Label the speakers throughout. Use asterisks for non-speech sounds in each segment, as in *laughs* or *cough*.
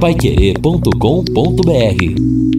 Speaker 1: paiquerê.com.br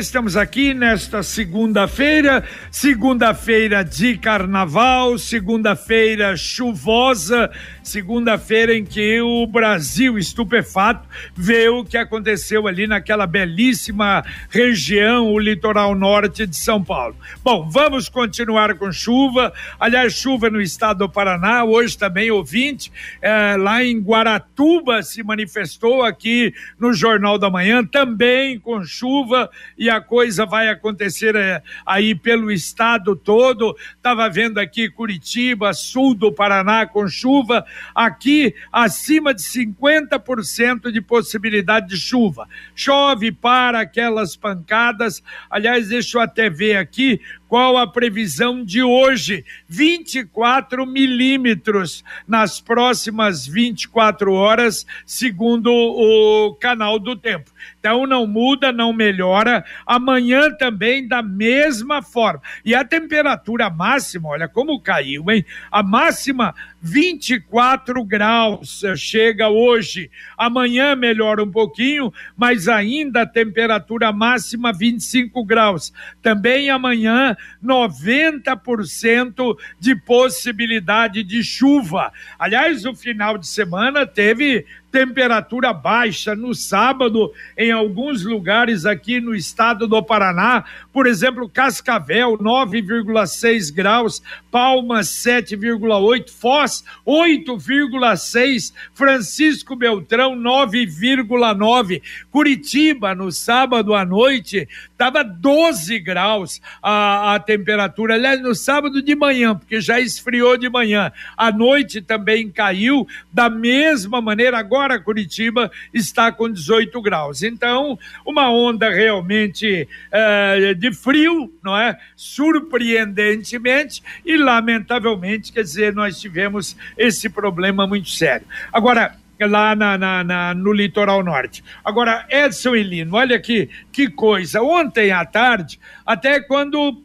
Speaker 2: Estamos aqui nesta segunda-feira, segunda-feira de carnaval, segunda-feira chuvosa, segunda-feira em que o Brasil estupefato vê o que aconteceu ali naquela belíssima região, o litoral norte de São Paulo. Bom, vamos continuar com chuva. Aliás, chuva no estado do Paraná, hoje também ouvinte, é, lá em Guaratuba se manifestou aqui no Jornal da Manhã, também com chuva e a coisa vai acontecer é, aí pelo estado todo. Estava vendo aqui Curitiba, sul do Paraná com chuva, aqui acima de 50% de possibilidade de chuva. Chove para aquelas pancadas. Aliás, deixa eu até ver aqui qual a previsão de hoje? 24 milímetros nas próximas 24 horas, segundo o canal do tempo. Então não muda, não melhora. Amanhã também da mesma forma. E a temperatura máxima, olha como caiu, hein? A máxima 24 graus chega hoje. Amanhã melhora um pouquinho, mas ainda a temperatura máxima 25 graus. Também amanhã 90% de possibilidade de chuva. Aliás, o final de semana teve temperatura baixa no sábado em alguns lugares aqui no estado do Paraná, por exemplo, Cascavel 9,6 graus, Palmas 7,8, Foz 8,6, Francisco Beltrão 9,9, Curitiba no sábado à noite estava 12 graus a, a temperatura, aliás, no sábado de manhã, porque já esfriou de manhã. À noite também caiu da mesma maneira. Agora Curitiba está com 18 graus. Então, uma onda realmente é, de frio, não é? Surpreendentemente e lamentavelmente, quer dizer, nós tivemos esse problema muito sério. Agora, lá na, na, na, no litoral norte. Agora, Edson e Lino, olha aqui que coisa. Ontem à tarde, até quando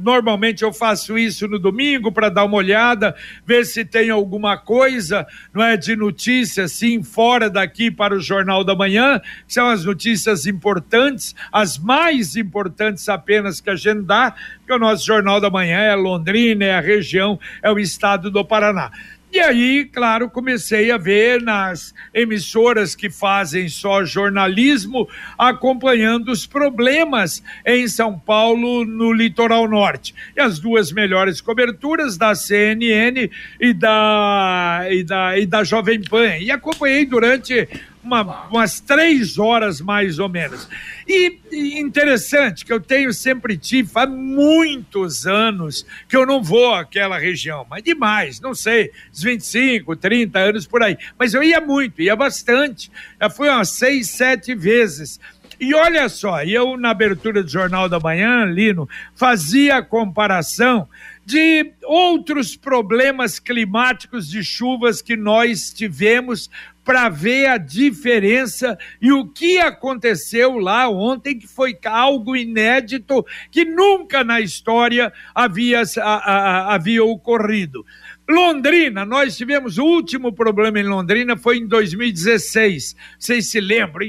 Speaker 2: normalmente eu faço isso no domingo para dar uma olhada, ver se tem alguma coisa, não é de notícia assim fora daqui para o Jornal da Manhã, que são as notícias importantes, as mais importantes apenas que a gente dá, porque o nosso Jornal da Manhã é Londrina, é a região, é o estado do Paraná. E aí, claro, comecei a ver nas emissoras que fazem só jornalismo, acompanhando os problemas em São Paulo, no litoral norte. E as duas melhores coberturas da CNN e da, e da, e da Jovem Pan. E acompanhei durante uma, umas três horas mais ou menos. E, interessante que eu tenho sempre tive, há muitos anos que eu não vou àquela região, mas demais, não sei, uns 25, 30 anos por aí. Mas eu ia muito, ia bastante. Já fui umas seis, sete vezes. E olha só, eu na abertura do Jornal da Manhã, Lino, fazia a comparação de outros problemas climáticos de chuvas que nós tivemos para ver a diferença e o que aconteceu lá ontem, que foi algo inédito que nunca na história havia, a, a, havia ocorrido. Londrina, nós tivemos o último problema em Londrina foi em 2016. Vocês se lembram,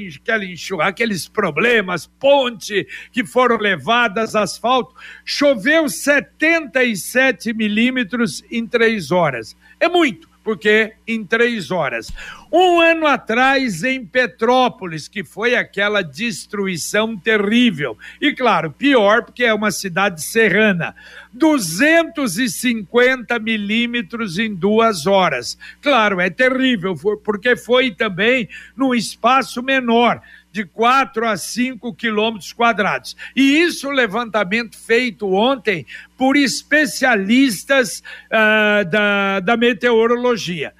Speaker 2: aqueles problemas, ponte que foram levadas, asfalto. Choveu 77 milímetros em três horas. É muito porque em três horas. Um ano atrás, em Petrópolis, que foi aquela destruição terrível. E claro, pior, porque é uma cidade serrana. 250 milímetros em duas horas. Claro, é terrível, porque foi também num espaço menor de 4 a 5 quilômetros quadrados. E isso levantamento feito ontem por especialistas uh, da, da meteorologia.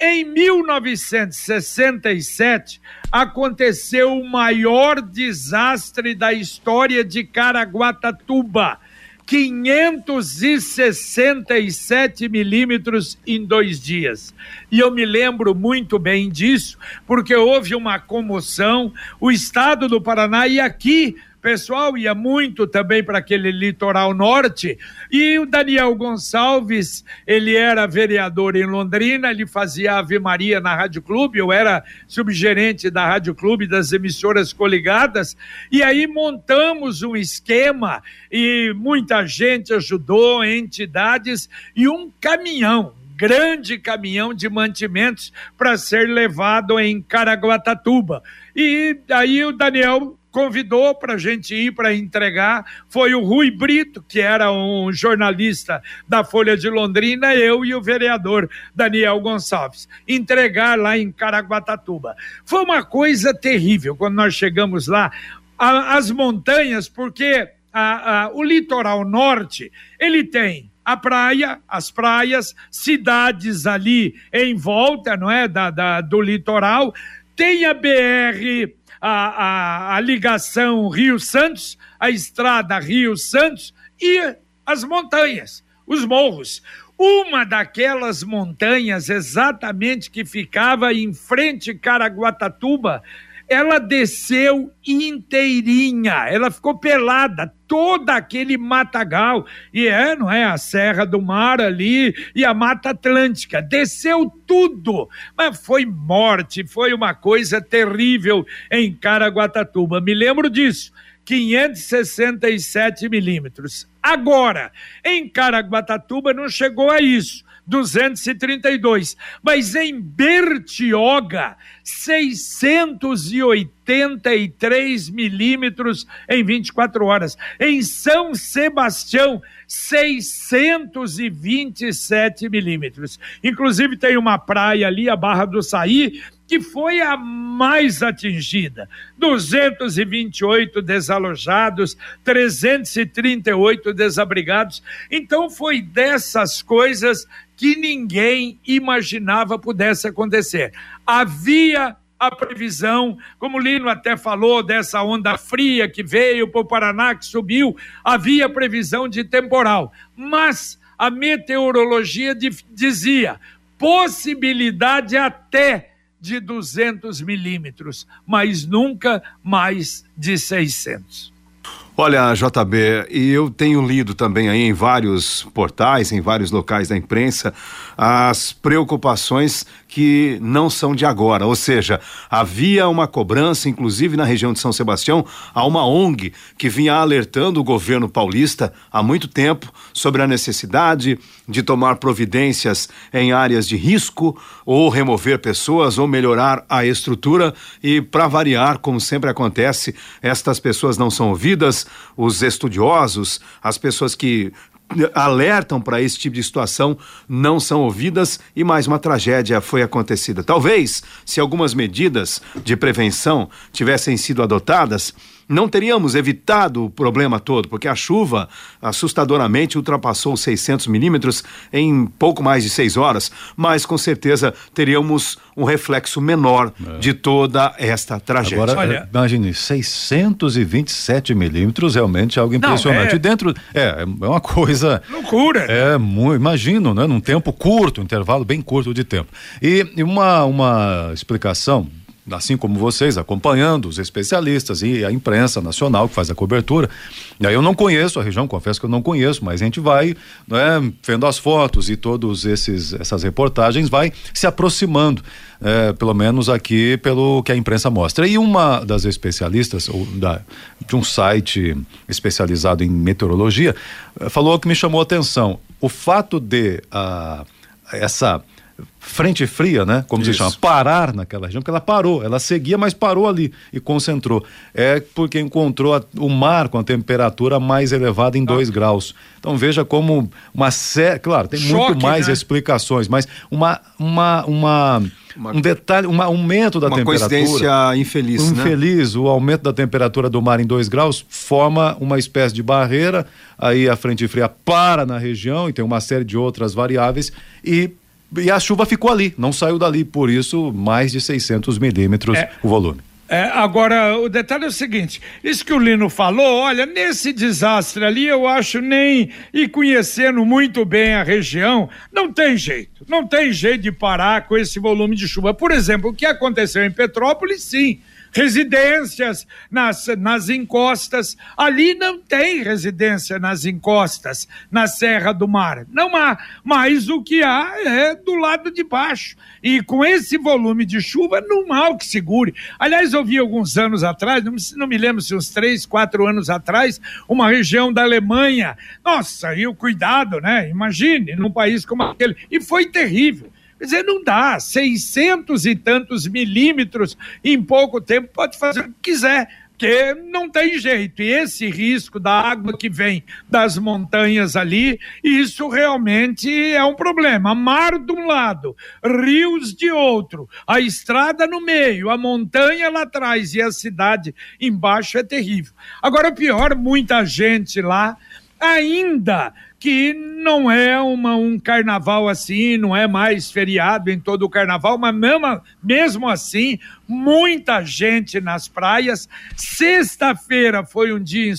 Speaker 2: Em 1967, aconteceu o maior desastre da história de Caraguatatuba 567 milímetros em dois dias. E eu me lembro muito bem disso, porque houve uma comoção, o estado do Paraná e aqui pessoal ia muito também para aquele litoral norte. E o Daniel Gonçalves, ele era vereador em Londrina, ele fazia Ave Maria na Rádio Clube, eu era subgerente da Rádio Clube, das emissoras coligadas, e aí montamos um esquema e muita gente ajudou, entidades, e um caminhão, grande caminhão de mantimentos para ser levado em Caraguatatuba. E aí o Daniel convidou para a gente ir para entregar. Foi o Rui Brito, que era um jornalista da Folha de Londrina, eu e o vereador Daniel Gonçalves, entregar lá em Caraguatatuba. Foi uma coisa terrível quando nós chegamos lá, a, as montanhas, porque a, a, o litoral norte ele tem a praia, as praias, cidades ali em volta, não é, da, da do litoral, tem a BR a, a, a ligação Rio-Santos, a estrada Rio-Santos e as montanhas, os morros. Uma daquelas montanhas, exatamente que ficava em frente Caraguatatuba, ela desceu inteirinha, ela ficou pelada, todo aquele matagal, e é, não é, a Serra do Mar ali e a Mata Atlântica, desceu tudo, mas foi morte, foi uma coisa terrível em Caraguatatuba, me lembro disso, 567 milímetros. Agora, em Caraguatatuba não chegou a isso, 232. Mas em Bertioga, 683 milímetros em 24 horas. Em São Sebastião, 627 milímetros. Inclusive tem uma praia ali, a Barra do Saí, que foi a mais atingida. 228 desalojados, 338 desabrigados. Então foi dessas coisas que ninguém imaginava pudesse acontecer. Havia a previsão, como o Lino até falou, dessa onda fria que veio para o Paraná, que subiu, havia previsão de temporal. Mas a meteorologia dizia possibilidade até de 200 milímetros, mas nunca mais de 600.
Speaker 3: Olha, JB, e eu tenho lido também aí em vários portais, em vários locais da imprensa, as preocupações que não são de agora. Ou seja, havia uma cobrança, inclusive na região de São Sebastião, a uma ONG que vinha alertando o governo paulista há muito tempo sobre a necessidade de tomar providências em áreas de risco, ou remover pessoas, ou melhorar a estrutura. E, para variar, como sempre acontece, estas pessoas não são ouvidas, os estudiosos, as pessoas que alertam para esse tipo de situação não são ouvidas e mais uma tragédia foi acontecida. Talvez, se algumas medidas de prevenção tivessem sido adotadas, não teríamos evitado o problema todo, porque a chuva assustadoramente ultrapassou 600 milímetros em pouco mais de seis horas, mas com certeza teríamos um reflexo menor é. de toda esta tragédia.
Speaker 4: Agora, Olha, imagine, 627 milímetros realmente é algo impressionante. Não, é... E dentro, é, é uma coisa...
Speaker 2: Loucura!
Speaker 4: É, muito, imagino, né? Num tempo curto, um intervalo bem curto de tempo. E, e uma, uma explicação assim como vocês, acompanhando os especialistas e a imprensa nacional que faz a cobertura. E aí eu não conheço a região, confesso que eu não conheço, mas a gente vai, né, vendo as fotos e todos esses essas reportagens, vai se aproximando, é, pelo menos aqui pelo que a imprensa mostra. E uma das especialistas ou da, de um site especializado em meteorologia eh, falou que me chamou a atenção o fato de uh, essa frente fria, né? Como Isso. se chama, parar naquela região, porque ela parou, ela seguia, mas parou ali e concentrou. É porque encontrou a, o mar com a temperatura mais elevada em 2 ah. graus. Então veja como uma série, claro, tem Choque, muito mais né? explicações, mas uma uma uma uma, um detalhe, um aumento da
Speaker 3: uma
Speaker 4: temperatura.
Speaker 3: Uma coincidência infeliz,
Speaker 4: né? Infeliz, o aumento da temperatura do mar em 2 graus forma uma espécie de barreira, aí a frente fria para na região e tem uma série de outras variáveis e e a chuva ficou ali, não saiu dali, por isso mais de 600 milímetros é. o volume.
Speaker 2: É, agora, o detalhe é o seguinte: isso que o Lino falou, olha, nesse desastre ali, eu acho nem. E conhecendo muito bem a região, não tem jeito. Não tem jeito de parar com esse volume de chuva. Por exemplo, o que aconteceu em Petrópolis, sim residências nas, nas encostas. Ali não tem residência nas encostas, na Serra do Mar. Não há, mas o que há é do lado de baixo. E com esse volume de chuva, não há o que segure. Aliás, eu vi alguns anos atrás, não, não me lembro se uns três, quatro anos atrás, uma região da Alemanha. Nossa, e o cuidado, né? Imagine, num país como aquele. E foi terrível. Quer dizer, não dá. 600 e tantos milímetros em pouco tempo, pode fazer o que quiser, porque não tem jeito. E esse risco da água que vem das montanhas ali, isso realmente é um problema. Mar de um lado, rios de outro, a estrada no meio, a montanha lá atrás e a cidade embaixo é terrível. Agora, o pior, muita gente lá ainda que não é uma, um carnaval assim, não é mais feriado em todo o carnaval, mas mesmo, mesmo assim, muita gente nas praias. Sexta-feira foi um dia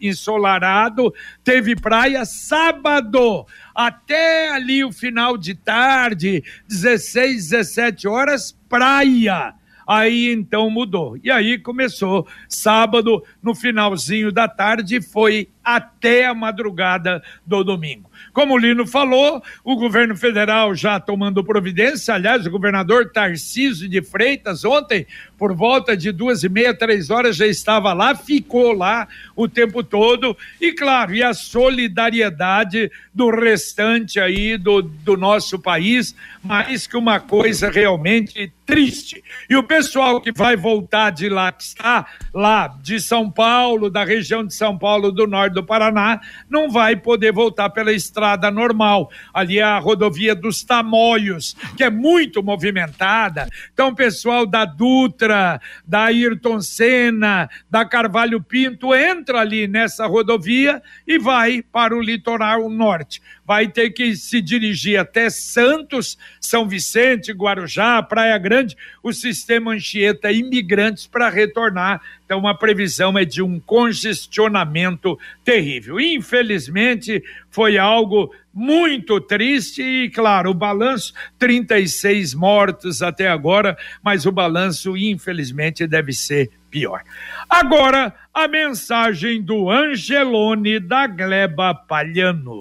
Speaker 2: ensolarado, teve praia. Sábado, até ali o final de tarde, 16, 17 horas, praia Aí então mudou. E aí começou sábado, no finalzinho da tarde, foi até a madrugada do domingo. Como o Lino falou, o governo federal já tomando providência, aliás, o governador Tarcísio de Freitas, ontem, por volta de duas e meia, três horas, já estava lá, ficou lá o tempo todo, e claro, e a solidariedade do restante aí do, do nosso país, mais que uma coisa realmente triste. E o pessoal que vai voltar de lá, que está lá de São Paulo, da região de São Paulo, do norte do Paraná, não vai poder voltar pela estrada normal. Ali é a rodovia dos Tamoios, que é muito movimentada. Então, pessoal da Dutra, da Ayrton Senna, da Carvalho Pinto entra ali nessa rodovia e vai para o litoral norte vai ter que se dirigir até Santos, São Vicente, Guarujá, Praia Grande, o sistema Anchieta imigrantes para retornar. Então, a previsão é de um congestionamento terrível. Infelizmente, foi algo muito triste e, claro, o balanço: 36 mortos até agora, mas o balanço, infelizmente, deve ser pior. Agora, a mensagem do Angelone da Gleba Palhano.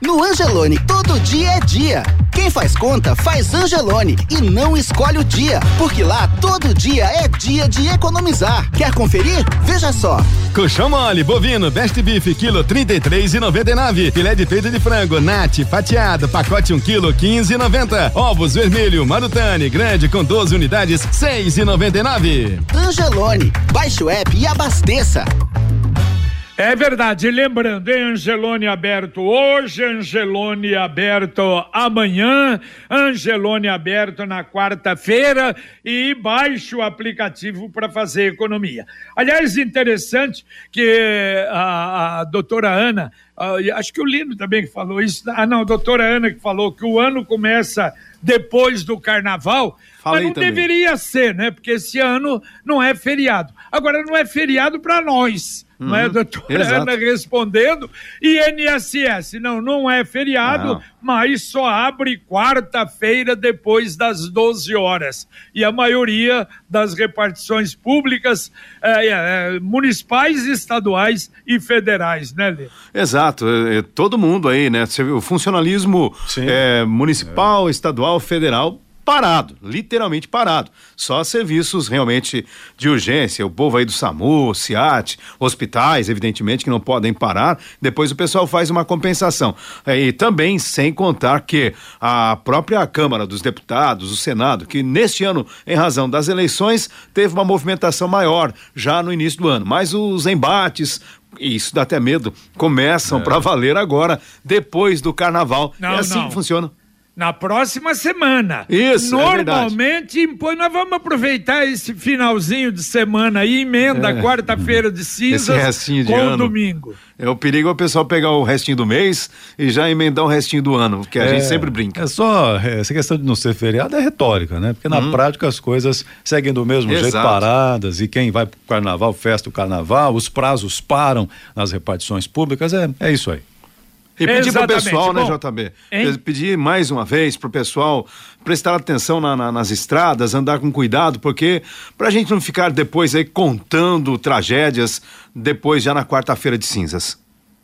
Speaker 5: No Angelone, todo dia é dia. Quem faz conta, faz Angelone e não escolhe o dia, porque lá todo dia é dia de economizar. Quer conferir? Veja só.
Speaker 6: Colchão mole, bovino, best beef, quilo trinta e três e noventa e nove. Filé de peito de frango, nati, fatiado, pacote um quilo quinze e noventa. Ovos vermelho, marutane, grande com 12 unidades, seis e noventa e nove.
Speaker 5: Angelone, baixe o app e abasteça.
Speaker 2: É verdade, lembrando, hein, Angelone aberto hoje, Angelone aberto amanhã, Angelone aberto na quarta-feira e baixe o aplicativo para fazer economia. Aliás, interessante que a, a doutora Ana, a, acho que o Lino também falou isso, ah não, a doutora Ana que falou que o ano começa depois do carnaval, Falei mas não também. deveria ser, né? Porque esse ano não é feriado. Agora não é feriado para nós uhum, não é, doutora exato. Ana respondendo, e NSS, não, não é feriado, não. Mas só abre quarta-feira depois das 12 horas. E a maioria das repartições públicas, é, é, municipais, estaduais e federais, né, Lê?
Speaker 3: Exato, é, é todo mundo aí, né? O funcionalismo é, municipal, estadual, federal parado, literalmente parado. Só serviços realmente de urgência, o povo aí do SAMU, SIAT, hospitais, evidentemente, que não podem parar. Depois o pessoal faz uma compensação. É, e também, sem contar que a própria Câmara dos Deputados, o Senado, que neste ano, em razão das eleições, teve uma movimentação maior já no início do ano. Mas os embates, isso dá até medo, começam é. para valer agora, depois do carnaval. Não, é assim não. que funciona
Speaker 2: na próxima semana.
Speaker 3: Isso,
Speaker 2: é Normalmente, é pois nós vamos aproveitar esse finalzinho de semana aí, emenda é. quarta-feira de cinzas com ano. domingo.
Speaker 3: É o perigo é o pessoal pegar o restinho do mês e já emendar o restinho do ano, porque a é, gente sempre brinca.
Speaker 4: É só, é, essa questão de não ser feriado é retórica, né? Porque na hum. prática as coisas seguem do mesmo Exato. jeito paradas e quem vai pro carnaval, festa o carnaval, os prazos param nas repartições públicas, é, é isso aí.
Speaker 3: E pedir para o pessoal, né,
Speaker 2: Bom,
Speaker 3: JB?
Speaker 2: hein?
Speaker 3: Pedir mais uma vez para o pessoal prestar atenção na- na- nas estradas, andar com cuidado, porque para a gente não ficar depois aí contando tragédias depois já na quarta-feira de cinzas.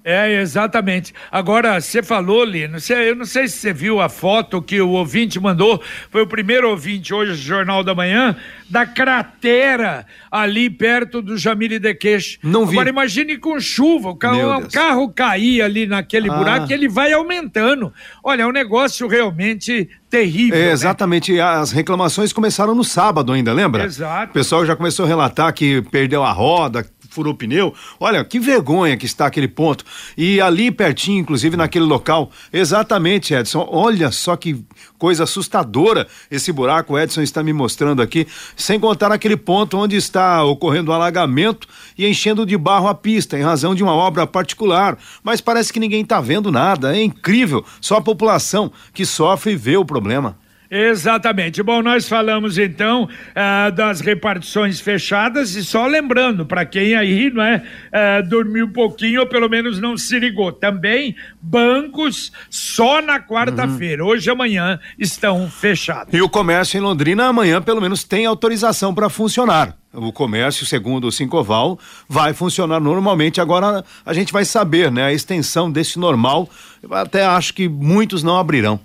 Speaker 2: É, exatamente. Agora, você falou, Lino, você- eu não sei se você viu a foto que o ouvinte mandou, foi o primeiro ouvinte hoje do Jornal da Manhã, da cratera ali perto do Jamile de Queixe.
Speaker 3: Não vi.
Speaker 2: Agora, imagine com chuva, o carro,
Speaker 3: Deus.
Speaker 2: carro cair ali naquele
Speaker 3: Ah.
Speaker 2: buraco e ele vai aumentando. Olha, é um negócio realmente terrível.
Speaker 3: É,
Speaker 2: né?
Speaker 3: exatamente. As reclamações começaram no sábado ainda, lembra?
Speaker 2: Exato.
Speaker 3: O pessoal já começou a relatar que perdeu a roda, furou pneu. Olha, que vergonha que está aquele ponto. E ali pertinho, inclusive naquele local, exatamente, Edson. Olha só que coisa assustadora esse buraco, o Edson está me mostrando aqui, sem contar naquele ponto onde está ocorrendo alagamento e enchendo de barro a pista, em razão de uma obra particular. Mas parece que ninguém está vendo nada. É incrível. Só a população que sofre vê o problema.
Speaker 2: Exatamente. Bom, nós falamos então ah, das repartições fechadas e só lembrando, para quem aí não é, ah, dormiu um pouquinho ou pelo menos não se ligou, também bancos só na quarta-feira, hoje e amanhã estão fechados.
Speaker 3: E o comércio em Londrina amanhã pelo menos tem autorização para funcionar. O comércio, segundo o Sincoval, vai funcionar normalmente. Agora a gente vai saber, né, a extensão desse normal. Eu até acho que muitos não abrirão.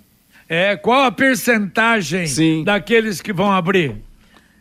Speaker 2: É, qual a percentagem
Speaker 3: Sim.
Speaker 2: daqueles que vão abrir?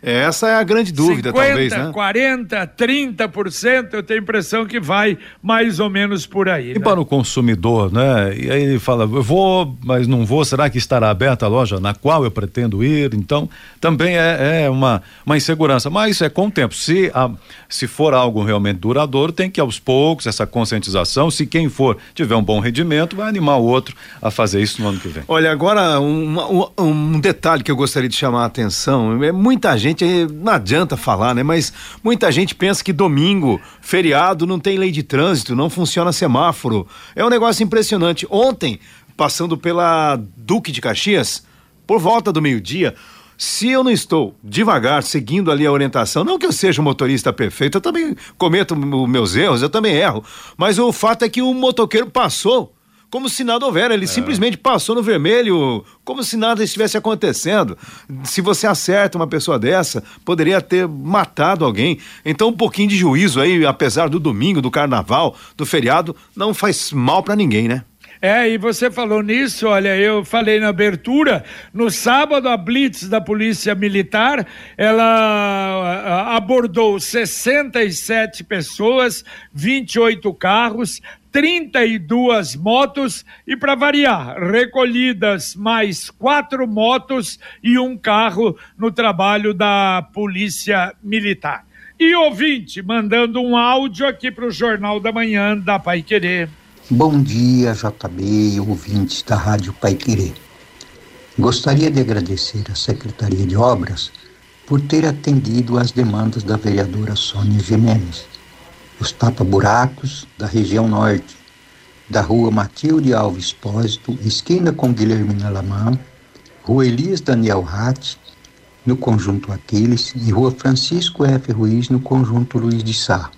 Speaker 3: Essa é a grande dúvida,
Speaker 2: 50,
Speaker 3: talvez, né?
Speaker 2: 40, 30%, eu tenho a impressão que vai mais ou menos por aí.
Speaker 4: E
Speaker 2: né?
Speaker 4: para o consumidor, né? E aí ele fala, eu vou, mas não vou, será que estará aberta a loja na qual eu pretendo ir? Então, também é, é uma, uma insegurança, mas é com o tempo. Se, a, se for algo realmente duradouro, tem que aos poucos, essa conscientização, se quem for tiver um bom rendimento, vai animar o outro a fazer isso no ano que vem.
Speaker 3: Olha, agora um, um, um detalhe que eu gostaria de chamar a atenção, é muita gente, eh, não adianta falar, né? Mas muita gente pensa que domingo, feriado, não tem lei de trânsito, não funciona semáforo. É um negócio impressionante. Ontem, passando pela Duque de Caxias, por volta do meio-dia, se eu não estou devagar, seguindo ali a orientação, não que eu seja um motorista perfeito, eu também cometo meus erros, eu também erro, mas o fato é que o motoqueiro passou como se nada houvera. Ele simplesmente passou no vermelho, como se nada estivesse acontecendo. Se você acerta uma pessoa dessa, poderia ter matado alguém. Então, um pouquinho de juízo aí, apesar do domingo, do carnaval, do feriado, não faz mal para ninguém, né?
Speaker 2: É, e você falou nisso, olha, eu falei na abertura, no sábado a Blitz da Polícia Militar, ela abordou 67 pessoas, 28 carros, 32 motos e, para variar, recolhidas mais quatro motos e um carro no trabalho da Polícia Militar. E ouvinte, mandando um áudio aqui para o Jornal da Manhã da Pai Querer.
Speaker 7: Bom dia, JB ouvintes da Rádio Pai Querer. Gostaria de agradecer à Secretaria de Obras por ter atendido às demandas da vereadora Sônia Jimenez. Os tapa-buracos da região norte, da rua Matilde Alves Espósito, esquina com Guilhermina Lamã, rua Elias Daniel Ratti, no conjunto Aquiles, e rua Francisco F. Ruiz, no conjunto Luiz de Sá.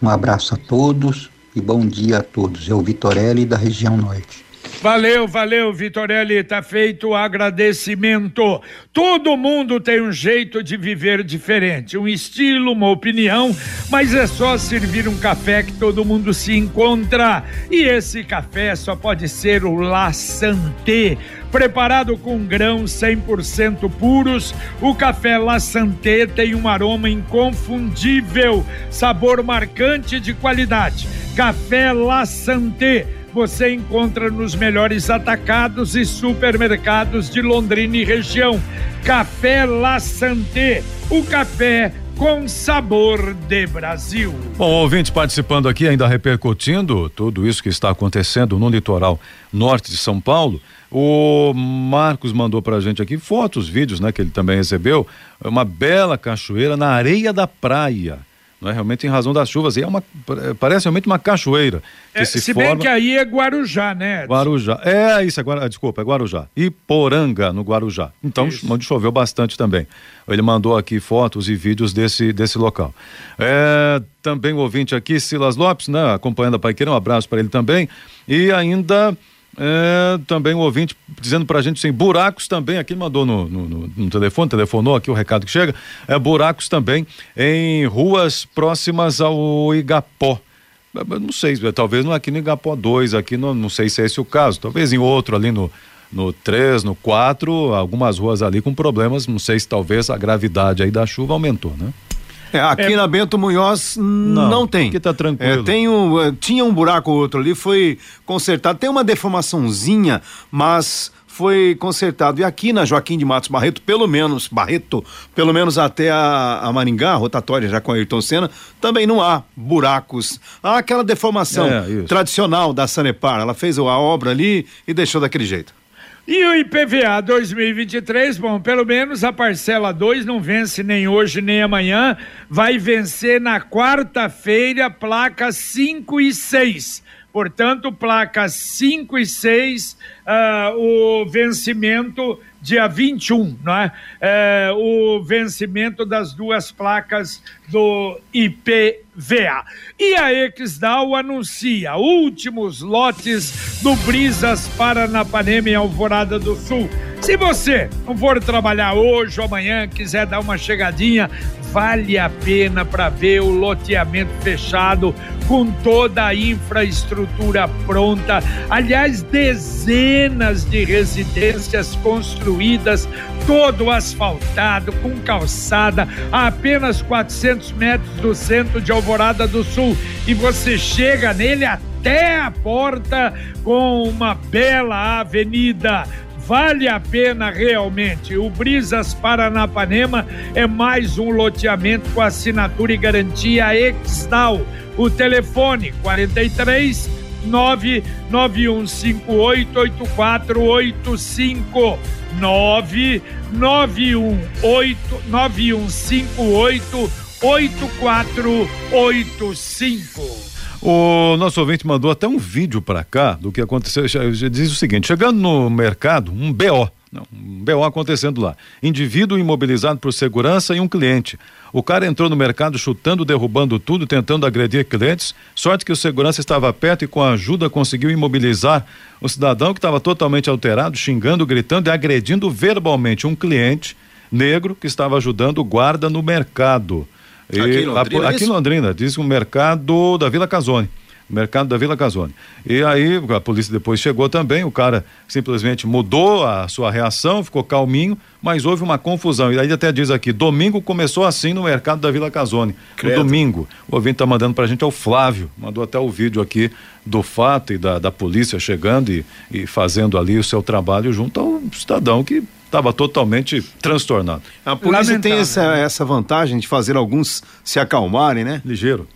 Speaker 7: Um abraço a todos e bom dia a todos. É o Vitorelli da região norte.
Speaker 2: Valeu, valeu, Vitorelli, tá feito o agradecimento. Todo mundo tem um jeito de viver diferente, um estilo, uma opinião, mas é só servir um café que todo mundo se encontra. E esse café só pode ser o La Santé. Preparado com grãos 100% puros, o café La Santé tem um aroma inconfundível, sabor marcante de qualidade. Café La Santé você encontra nos melhores atacados e supermercados de Londrina e região. Café La Santé, o café com sabor de Brasil.
Speaker 4: Bom, ouvinte participando aqui, ainda repercutindo tudo isso que está acontecendo no litoral norte de São Paulo. O Marcos mandou pra gente aqui fotos, vídeos, né, que ele também recebeu. Uma bela cachoeira na areia da praia. Né? Realmente em razão das chuvas. E é uma, parece realmente uma cachoeira que
Speaker 2: É,
Speaker 4: se,
Speaker 2: se
Speaker 4: forma.
Speaker 2: bem que aí é Guarujá, né? Edson?
Speaker 4: Guarujá. É isso, é Guara... desculpa, é Guarujá. E Poranga, no Guarujá. Então,
Speaker 2: Isso.
Speaker 4: onde choveu bastante também. Ele mandou aqui fotos e vídeos desse, desse local. É, também o ouvinte aqui, Silas Lopes, né? Acompanhando a Paiqueira, um abraço para ele também. E ainda. É, também o ouvinte dizendo pra gente assim, buracos também, aqui mandou no, no, no- telefone, telefonou aqui o recado que chega, é buracos também em ruas próximas ao Igapó. Eu Não sei, talvez não aqui no Igapó 2, aqui no, não sei se é esse o caso, talvez em outro ali no, no 3, no 4, algumas ruas ali com problemas, não sei se talvez a gravidade aí da chuva aumentou, né?
Speaker 3: É, aqui na Bento Munhoz não, não tem.
Speaker 4: aqui tá tranquilo.
Speaker 3: É, tem um, eh, tinha um buraco ou outro ali, foi consertado. Tem uma deformaçãozinha, mas foi consertado. E aqui na Joaquim de Matos Barreto, pelo menos, Barreto, pelo menos até a, a Maringá, a rotatória já com a Ayrton Senna, também não há buracos. Há aquela deformação
Speaker 4: É,
Speaker 3: tradicional da Sanepar. Ela fez a obra ali e deixou daquele jeito.
Speaker 2: E o IPVA 2023, bom, pelo menos a parcela 2 não vence nem hoje nem amanhã, vai vencer na quarta-feira, placas 5 e 6. Portanto, placas 5 e 6, ah, o vencimento dia 21, não é? É, o vencimento das duas placas do IPVA. E a Exdal anuncia últimos lotes do Brisas Paranapanema em Alvorada do Sul. Se você não for trabalhar hoje ou amanhã, quiser dar uma chegadinha, vale a pena para ver o loteamento fechado com toda a infraestrutura pronta. Aliás, dezenas de residências construídas, todo asfaltado, com calçada, a apenas 400 metros do centro de Alvorada do Sul. E você chega nele até a porta com uma bela avenida. Vale a pena realmente. O Brisas Paranapanema é mais um loteamento com assinatura e garantia Exdal. O telefone 43 991588485 99158 8485
Speaker 4: O nosso ouvinte mandou até um vídeo para cá do que aconteceu. Diz o seguinte: chegando no mercado, um BO. Não, um BO acontecendo lá. Indivíduo imobilizado por segurança e um cliente. O cara entrou no mercado chutando, derrubando tudo, tentando agredir clientes. Sorte que o segurança estava perto e, com a ajuda, conseguiu imobilizar o cidadão que estava totalmente alterado, xingando, gritando e agredindo verbalmente um cliente negro que estava ajudando o guarda no mercado. E
Speaker 3: Aqui em
Speaker 4: a-
Speaker 3: Londrina,
Speaker 4: aqui em? Londrina, diz o mercado da Vila Casone. Mercado da Vila Casone. E aí a polícia depois chegou também, o cara simplesmente mudou a sua reação, ficou calminho, mas houve uma confusão. E aí até diz aqui, domingo começou assim no mercado da Vila Casone.
Speaker 3: Credo.
Speaker 4: No domingo. O ouvinte tá mandando pra gente é o Flávio, mandou até o vídeo aqui do fato e da, da polícia chegando e, e fazendo ali o seu trabalho junto ao cidadão que estava totalmente transtornado.
Speaker 3: A polícia tem
Speaker 2: Lamentável,
Speaker 3: essa,
Speaker 2: né?
Speaker 3: essa vantagem de fazer alguns se acalmarem, né?
Speaker 4: Ligeiro.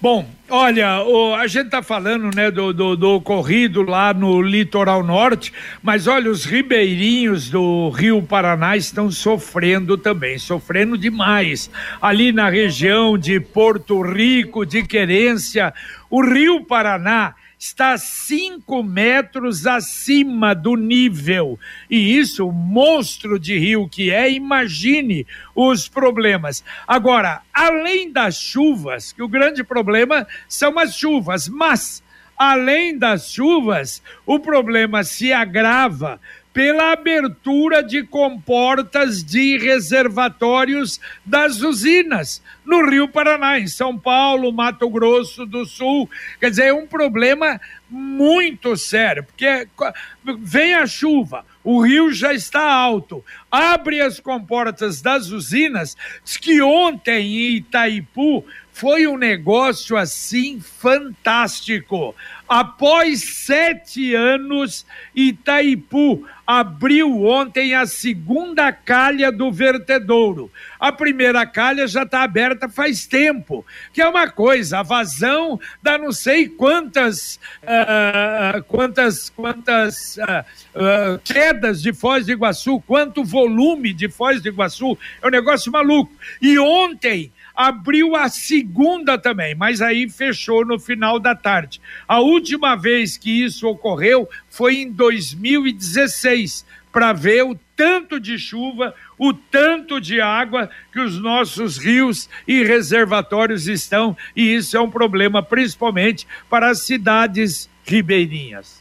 Speaker 2: Bom, olha, o- a gente tá falando, né, do, do, do ocorrido lá no litoral norte, mas olha, os ribeirinhos do Rio Paraná estão sofrendo também, sofrendo demais. Ali na região de Porto Rico, de Querência, o Rio Paraná está 5 metros acima do nível. E isso, o monstro de rio que é, imagine os problemas. Agora, além das chuvas, que o grande problema são as chuvas, mas além das chuvas, o problema se agrava pela abertura de comportas de reservatórios das usinas no Rio Paraná, em São Paulo, Mato Grosso do Sul. Quer dizer, é um problema muito sério, porque co- vem a chuva, o rio já está alto, abre as comportas das usinas, diz que ontem em Itaipu foi um negócio assim fantástico. Após sete anos, Itaipu abriu ontem a segunda calha do vertedouro. A primeira calha já está aberta faz tempo, que é uma coisa, a vazão dá não sei quantas, ah, quantas, quantas ah, ah, quedas de Foz do Iguaçu, quanto volume de Foz do Iguaçu, é um negócio maluco. E ontem abriu a segunda também, mas aí fechou no final da tarde. A última vez que isso ocorreu foi em 2016, para ver o tanto de chuva, o tanto de água que os nossos rios e reservatórios estão, e isso é um problema principalmente para as cidades ribeirinhas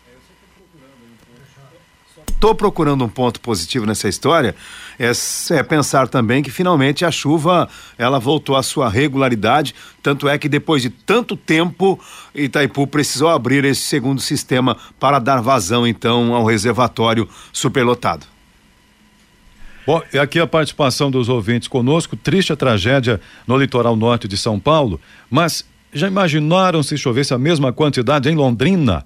Speaker 3: estou procurando um ponto positivo nessa história é, é, pensar também que finalmente a chuva ela voltou à sua regularidade, tanto é que depois de tanto tempo Itaipu precisou abrir esse segundo sistema para dar vazão então ao reservatório superlotado.
Speaker 4: Bom, e aqui a participação dos ouvintes conosco, triste a tragédia no litoral norte de São Paulo, mas já imaginaram se chovesse a mesma quantidade em Londrina?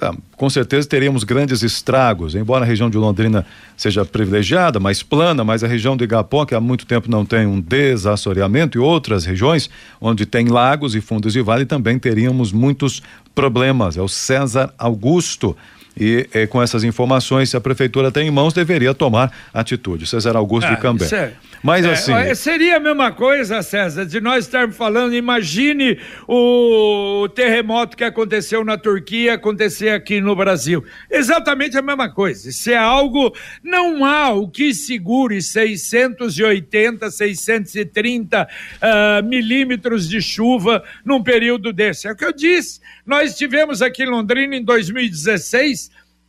Speaker 4: É, com certeza teríamos grandes estragos, embora a região de Londrina seja privilegiada, mais plana, mas a região do Igapó, que há muito tempo não tem um desassoreamento, e outras regiões onde tem lagos e fundos de vale, também teríamos muitos problemas. É o César Augusto. E eh, com essas informações, se a prefeitura tem em mãos, deveria tomar atitude. César Augusto ah, Cambé. É,
Speaker 2: Mas é, assim. Seria a mesma coisa, César, de nós estarmos falando, imagine o terremoto que aconteceu na Turquia acontecer aqui no Brasil. Exatamente a mesma coisa. Isso é algo. Não há o que segure 680, 630 uh, milímetros de chuva num período desse. É o que eu disse. Nós tivemos aqui em Londrina em 2016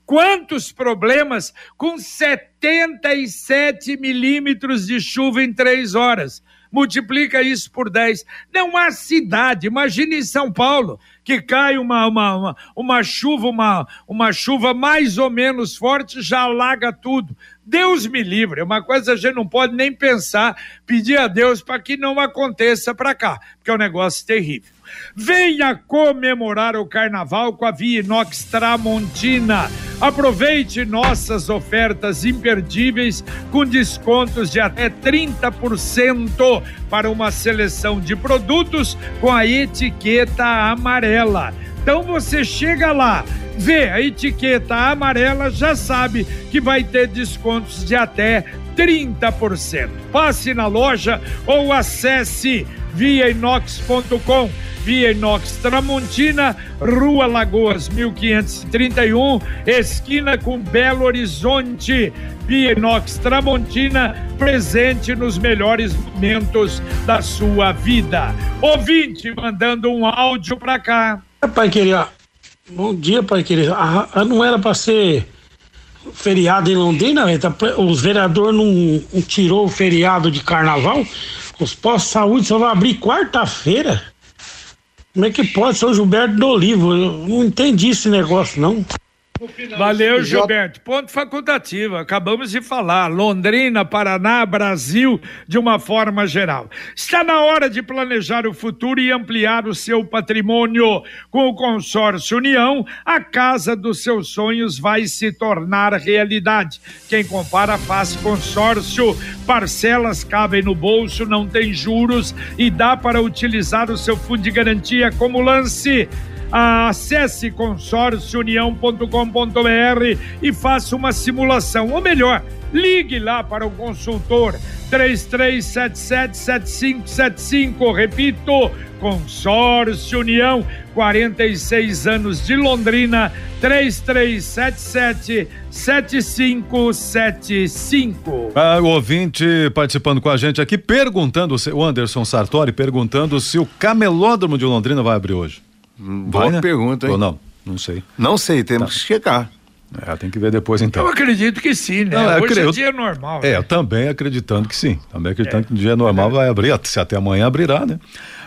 Speaker 2: quantos problemas com 77 milímetros de chuva em três horas. Multiplica isso por 10. Não há cidade. Imagine em São Paulo, que cai uma, uma, uma, uma chuva, uma, uma chuva mais ou menos forte, já alaga tudo. Deus me livre, é uma coisa que a gente não pode nem pensar, pedir a Deus para que não aconteça para cá, porque é um negócio terrível. Venha comemorar o carnaval com a Via Inox Tramontina. Aproveite nossas ofertas imperdíveis com descontos de até 30% para uma seleção de produtos com a etiqueta amarela. Então você chega lá, vê a etiqueta amarela, já sabe que vai ter descontos de até 30%. Passe na loja ou acesse viainox.com Via Inox Tramontina, Rua Lagoas 1531, esquina com Belo Horizonte. Via Inox Tramontina, presente nos melhores momentos da sua vida. Ouvinte mandando um áudio para cá.
Speaker 8: Pai queria, bom dia, pai queria. Ah, ah, não era para ser feriado em Londrina, tá, os vereadores não, não tirou o feriado de carnaval. Os postos de saúde só vão abrir quarta-feira. Como é que pode, São Gilberto do Olivo? Eu não entendi esse negócio, não.
Speaker 2: Valeu, Gilberto. Ponto facultativo. Acabamos de falar. Londrina, Paraná, Brasil, de uma forma geral. Está na hora de planejar o futuro e ampliar o seu patrimônio. Com o consórcio União, a casa dos seus sonhos vai se tornar realidade. Quem compara faz consórcio. Parcelas cabem no bolso, não tem juros e dá para utilizar o seu fundo de garantia como lance. Acesse consórciounião.com.br e faça uma simulação. Ou melhor, ligue lá para o consultor 33777575. Repito, Consórcio União, 46 anos de Londrina, 3377 7575.
Speaker 4: Ah, o ouvinte participando com a gente aqui, perguntando, o Anderson Sartori perguntando se o camelódromo de Londrina vai abrir hoje.
Speaker 3: Boa né? pergunta, hein?
Speaker 4: Ou não? Não sei.
Speaker 3: Não sei, temos tá. que checar.
Speaker 4: É, tem que ver depois então.
Speaker 2: Eu acredito que sim, né? Não, Hoje é dia normal.
Speaker 4: É, né? eu também acreditando que sim. Também acreditando é. que no dia normal é. vai abrir, se até amanhã abrirá, né?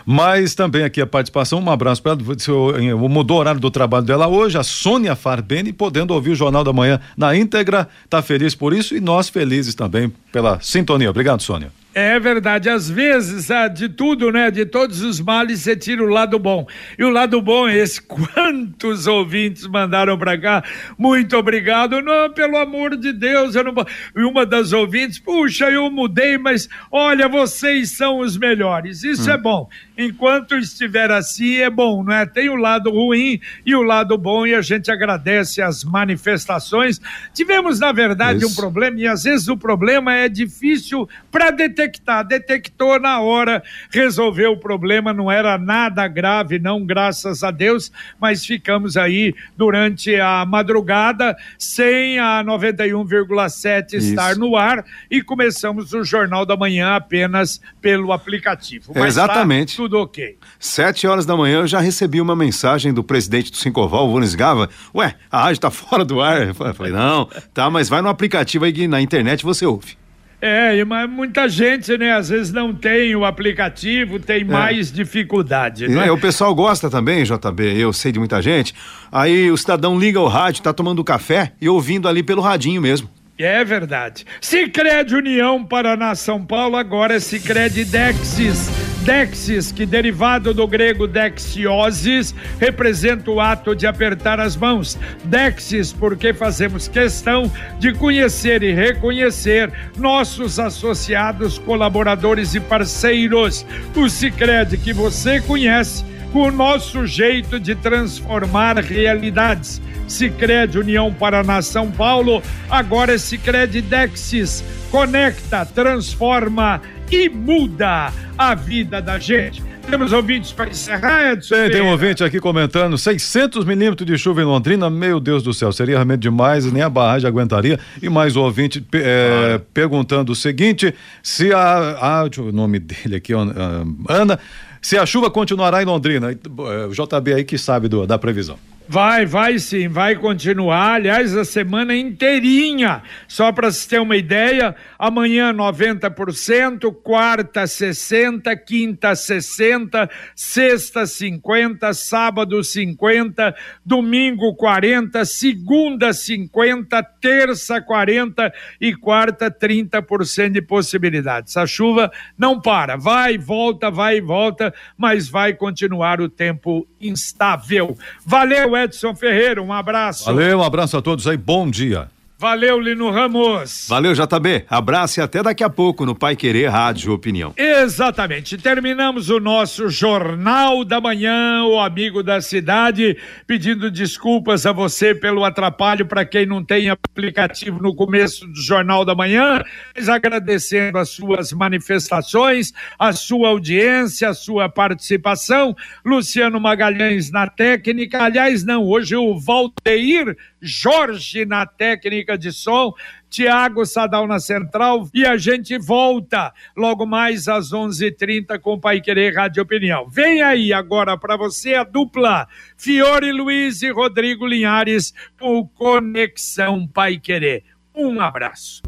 Speaker 4: Mas também aqui a participação, um abraço para ela. Mudou o horário do trabalho dela hoje, a Sônia Farbeni, podendo ouvir o Jornal da Manhã na íntegra, tá feliz por isso e nós felizes também pela sintonia. Obrigado, Sônia.
Speaker 2: É verdade, às vezes, ah, de tudo, né? De todos os males, você tira o lado bom. E o lado bom é esse. *laughs* Quantos ouvintes mandaram para cá? Muito obrigado. Não, pelo amor de Deus, eu não. E uma das ouvintes, puxa, eu mudei, mas olha, vocês são os melhores. Isso hum. é bom enquanto estiver assim é bom, não é? Tem o lado ruim e o lado bom e a gente agradece as manifestações. Tivemos, na verdade, Isso. um problema e às vezes o problema é difícil para detectar. Detectou na hora, resolveu o problema, não era nada grave, não, graças a Deus, mas ficamos aí durante a madrugada sem a 91,7 estar no ar e começamos o Jornal da Manhã apenas pelo aplicativo.
Speaker 3: Mas Exatamente.
Speaker 2: Tá tudo ok.
Speaker 3: Sete horas da manhã eu já recebi uma mensagem do presidente do Cincoval, o Vunes Gava. Ué, a rádio tá *laughs* fora do ar. Eu falei, não, tá, mas vai no aplicativo aí na internet você ouve.
Speaker 2: É, mas muita gente, né, às vezes não tem o aplicativo, tem é. mais dificuldade, né?
Speaker 3: É, o pessoal gosta também, JB, eu sei de muita gente. Aí o cidadão liga o rádio, tá tomando café e ouvindo ali pelo radinho mesmo.
Speaker 2: É verdade. Sicredi União Paraná São Paulo agora é Sicredi Dexis. Dexis, que derivado do grego dexiosis, representa o ato de apertar as mãos. Dexis, porque fazemos questão de conhecer e reconhecer nossos associados, colaboradores e parceiros. O Sicredi que você conhece, o nosso jeito de transformar realidades Sicredi União Paraná São Paulo, agora é Sicredi Dexis, conecta, transforma e muda a vida da gente. Temos ouvintes para encerrar,
Speaker 4: Edson? Tem, tem um ouvinte aqui comentando: 600 milímetros de chuva em Londrina, meu Deus do céu, seria realmente demais, nem a barragem aguentaria. E mais um ouvinte é, ah. perguntando o seguinte: se a. a o nome dele aqui, Ana, se a chuva continuará em Londrina. O JB aí que sabe do, da previsão.
Speaker 2: Vai, vai sim, vai continuar. Aliás, a semana inteirinha. Só para se ter uma ideia, amanhã 90%, quarta 60%, quinta 60%, sexta 50%, sábado 50%, domingo 40%, segunda 50%, terça 40% e quarta 30% de possibilidades. A chuva não para, vai, volta, vai e volta, mas vai continuar o tempo instável. Valeu, Edson Ferreira, um abraço.
Speaker 4: Valeu, um abraço a todos aí, bom dia.
Speaker 2: Valeu, Lino Ramos.
Speaker 3: Valeu, JB. Abraço e até daqui a pouco no Pai Querer Rádio Opinião.
Speaker 2: Exatamente. Terminamos o nosso Jornal da Manhã, o amigo da cidade, pedindo desculpas a você pelo atrapalho para quem não tem aplicativo no começo do Jornal da Manhã, mas agradecendo as suas manifestações, a sua audiência, a sua participação. Luciano Magalhães na técnica. Aliás, não, hoje o Valteir Jorge na técnica de som, Tiago Sadal na central e a gente volta logo mais às 11:30 com Pai Querer Rádio Opinião. Vem aí agora para você a dupla Fiore Luiz e Rodrigo Linhares com Conexão Pai Querer. Um abraço.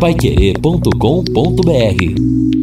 Speaker 1: Paiquerê.com.br